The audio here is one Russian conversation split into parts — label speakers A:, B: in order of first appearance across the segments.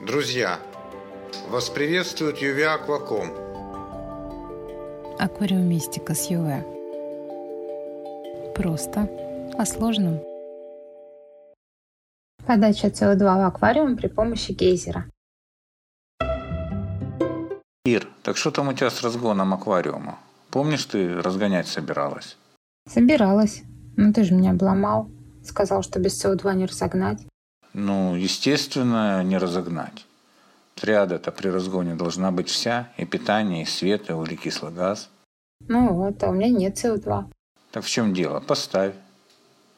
A: Друзья, вас приветствует Юве Акваком.
B: Аквариумистика с Юве. Просто о сложном.
C: Подача СО2 в аквариум при помощи гейзера.
D: Ир, так что там у тебя с разгоном аквариума? Помнишь, ты разгонять собиралась?
C: Собиралась. Но ты же меня обломал. Сказал, что без СО2 не разогнать.
D: Ну, естественно, не разогнать. Триада-то при разгоне должна быть вся, и питание, и свет, и углекислый газ.
C: Ну вот, а у меня нет СО2.
D: Так в чем дело? Поставь.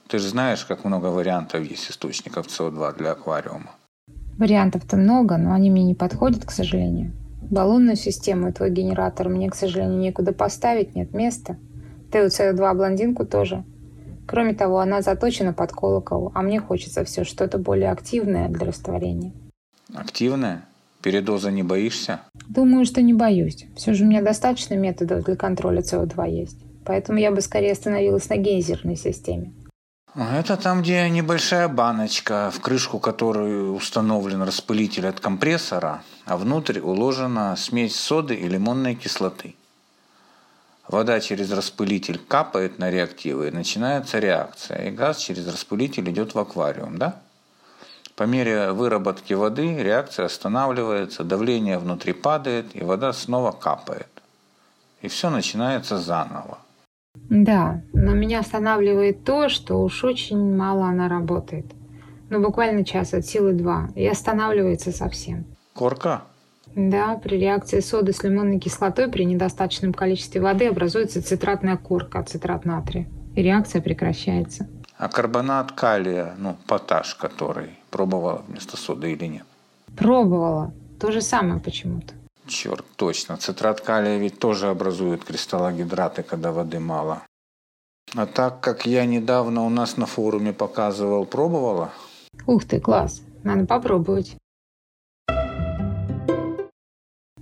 D: Ты же знаешь, как много вариантов есть источников СО2 для аквариума.
C: Вариантов-то много, но они мне не подходят, к сожалению. Баллонную систему и твой генератор мне, к сожалению, некуда поставить, нет места. Ты у СО2 блондинку тоже. Кроме того, она заточена под колокол, а мне хочется все что-то более активное для растворения.
D: Активное? Передоза не боишься?
C: Думаю, что не боюсь. Все же у меня достаточно методов для контроля СО2 есть. Поэтому я бы скорее остановилась на гейзерной системе.
D: Это там, где небольшая баночка, в крышку которой установлен распылитель от компрессора, а внутрь уложена смесь соды и лимонной кислоты. Вода через распылитель капает на реактивы, и начинается реакция, и газ через распылитель идет в аквариум, да? По мере выработки воды реакция останавливается, давление внутри падает, и вода снова капает. И все начинается заново.
C: Да, но меня останавливает то, что уж очень мало она работает. Ну, буквально час от силы два, и останавливается совсем.
D: Корка?
C: Да, при реакции соды с лимонной кислотой при недостаточном количестве воды образуется цитратная корка, цитрат натрия. И реакция прекращается.
D: А карбонат калия, ну, поташ который, пробовала вместо соды или нет?
C: Пробовала. То же самое почему-то.
D: Черт, точно. Цитрат калия ведь тоже образует кристаллогидраты, когда воды мало. А так как я недавно у нас на форуме показывал, пробовала?
C: Ух ты, класс. Надо попробовать.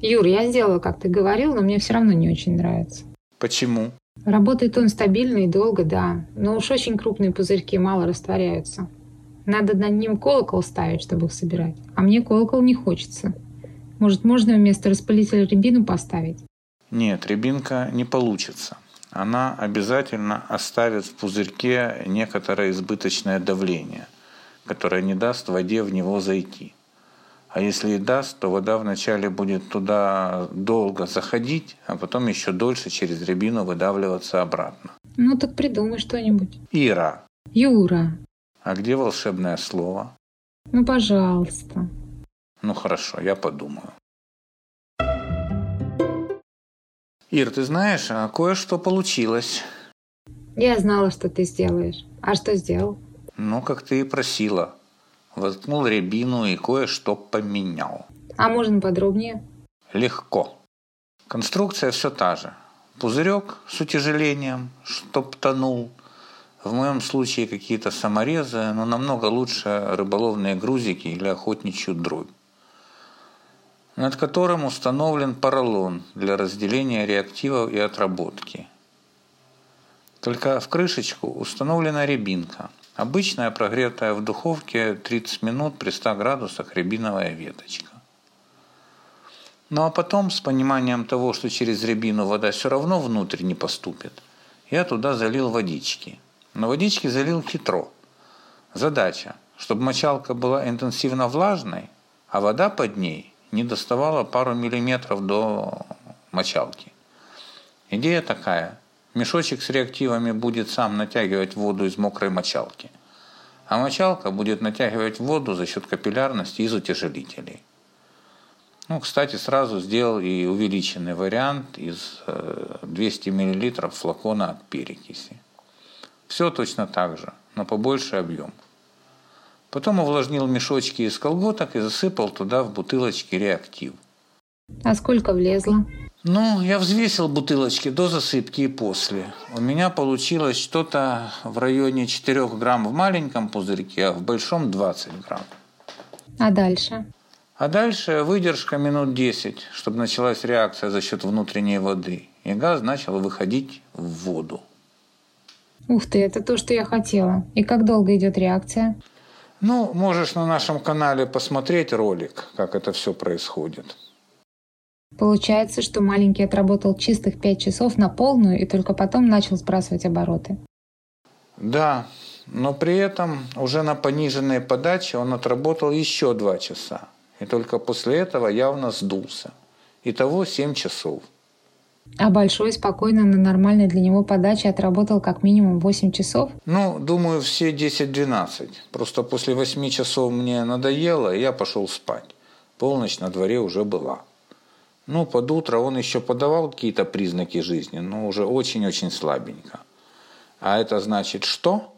C: Юр, я сделала, как ты говорил, но мне все равно не очень нравится.
D: Почему?
C: Работает он стабильно и долго, да, но уж очень крупные пузырьки мало растворяются. Надо над ним колокол ставить, чтобы их собирать. А мне колокол не хочется. Может, можно вместо распылителя рябину поставить?
D: Нет, рябинка не получится. Она обязательно оставит в пузырьке некоторое избыточное давление, которое не даст воде в него зайти. А если и даст, то вода вначале будет туда долго заходить, а потом еще дольше через рябину выдавливаться обратно.
C: Ну так придумай что-нибудь.
D: Ира.
C: Юра.
D: А где волшебное слово?
C: Ну, пожалуйста.
D: Ну хорошо, я подумаю. Ир, ты знаешь, а кое-что получилось.
C: Я знала, что ты сделаешь. А что сделал?
D: Ну, как ты и просила воткнул рябину и кое-что поменял.
C: А можно подробнее?
D: Легко. Конструкция все та же. Пузырек с утяжелением, чтоб тонул. В моем случае какие-то саморезы, но намного лучше рыболовные грузики или охотничью дробь над которым установлен поролон для разделения реактивов и отработки. Только в крышечку установлена рябинка – Обычная прогретая в духовке 30 минут при 100 градусах рябиновая веточка. Ну а потом, с пониманием того, что через рябину вода все равно внутрь не поступит, я туда залил водички. Но водички залил хитро. Задача, чтобы мочалка была интенсивно влажной, а вода под ней не доставала пару миллиметров до мочалки. Идея такая – Мешочек с реактивами будет сам натягивать воду из мокрой мочалки, а мочалка будет натягивать воду за счет капиллярности из утяжелителей. Ну, кстати, сразу сделал и увеличенный вариант из 200 э, мл флакона от перекиси. Все точно так же, но побольше объем. Потом увлажнил мешочки из колготок и засыпал туда в бутылочки реактив.
C: А сколько влезло?
D: Ну, я взвесил бутылочки до засыпки и после. У меня получилось что-то в районе 4 грамм в маленьком пузырьке, а в большом 20 грамм.
C: А дальше?
D: А дальше выдержка минут 10, чтобы началась реакция за счет внутренней воды. И газ начал выходить в воду.
C: Ух ты, это то, что я хотела. И как долго идет реакция?
D: Ну, можешь на нашем канале посмотреть ролик, как это все происходит.
C: Получается, что маленький отработал чистых 5 часов на полную и только потом начал сбрасывать обороты.
D: Да, но при этом уже на пониженной подаче он отработал еще 2 часа. И только после этого явно сдулся. Итого 7 часов.
C: А Большой спокойно на нормальной для него подаче отработал как минимум 8 часов?
D: Ну, думаю, все 10-12. Просто после 8 часов мне надоело, и я пошел спать. Полночь на дворе уже была. Ну, под утро он еще подавал какие-то признаки жизни, но уже очень-очень слабенько. А это значит что?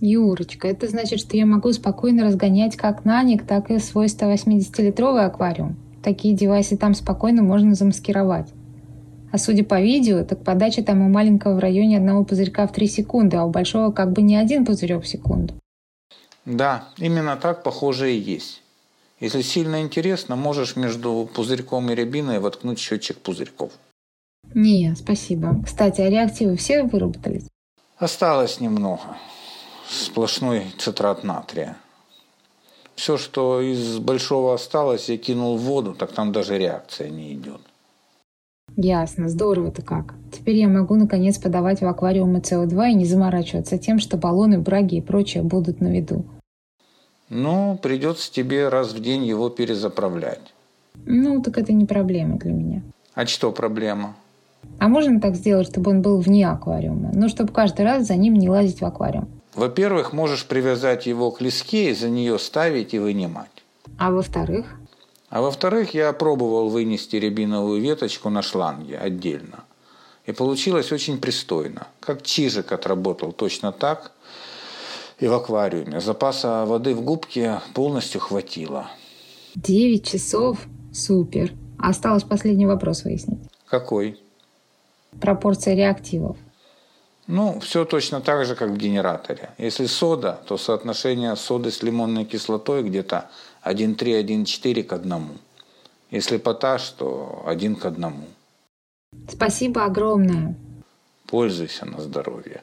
C: Юрочка, это значит, что я могу спокойно разгонять как наник, так и свой 180-литровый аквариум. Такие девайсы там спокойно можно замаскировать. А судя по видео, так подача там у маленького в районе одного пузырька в 3 секунды, а у большого как бы не один пузырек в секунду.
D: Да, именно так похоже и есть. Если сильно интересно, можешь между пузырьком и рябиной воткнуть счетчик пузырьков.
C: Не, спасибо. Кстати, а реактивы все выработались?
D: Осталось немного. Сплошной цитрат натрия. Все, что из большого осталось, я кинул в воду, так там даже реакция не идет.
C: Ясно, здорово-то как. Теперь я могу наконец подавать в аквариумы СО2 и не заморачиваться тем, что баллоны, браги и прочее будут на виду.
D: Ну, придется тебе раз в день его перезаправлять.
C: Ну, так это не проблема для меня.
D: А что проблема?
C: А можно так сделать, чтобы он был вне аквариума? Ну, чтобы каждый раз за ним не лазить в аквариум.
D: Во-первых, можешь привязать его к леске и за нее ставить и вынимать.
C: А во-вторых?
D: А во-вторых, я пробовал вынести рябиновую веточку на шланге отдельно. И получилось очень пристойно. Как чижик отработал точно так и в аквариуме. Запаса воды в губке полностью хватило.
C: Девять часов? Супер. Осталось последний вопрос выяснить.
D: Какой?
C: Пропорция реактивов.
D: Ну, все точно так же, как в генераторе. Если сода, то соотношение соды с лимонной кислотой где-то 1,3-1,4 к одному. Если поташ, то один к одному.
C: Спасибо огромное.
D: Пользуйся на здоровье.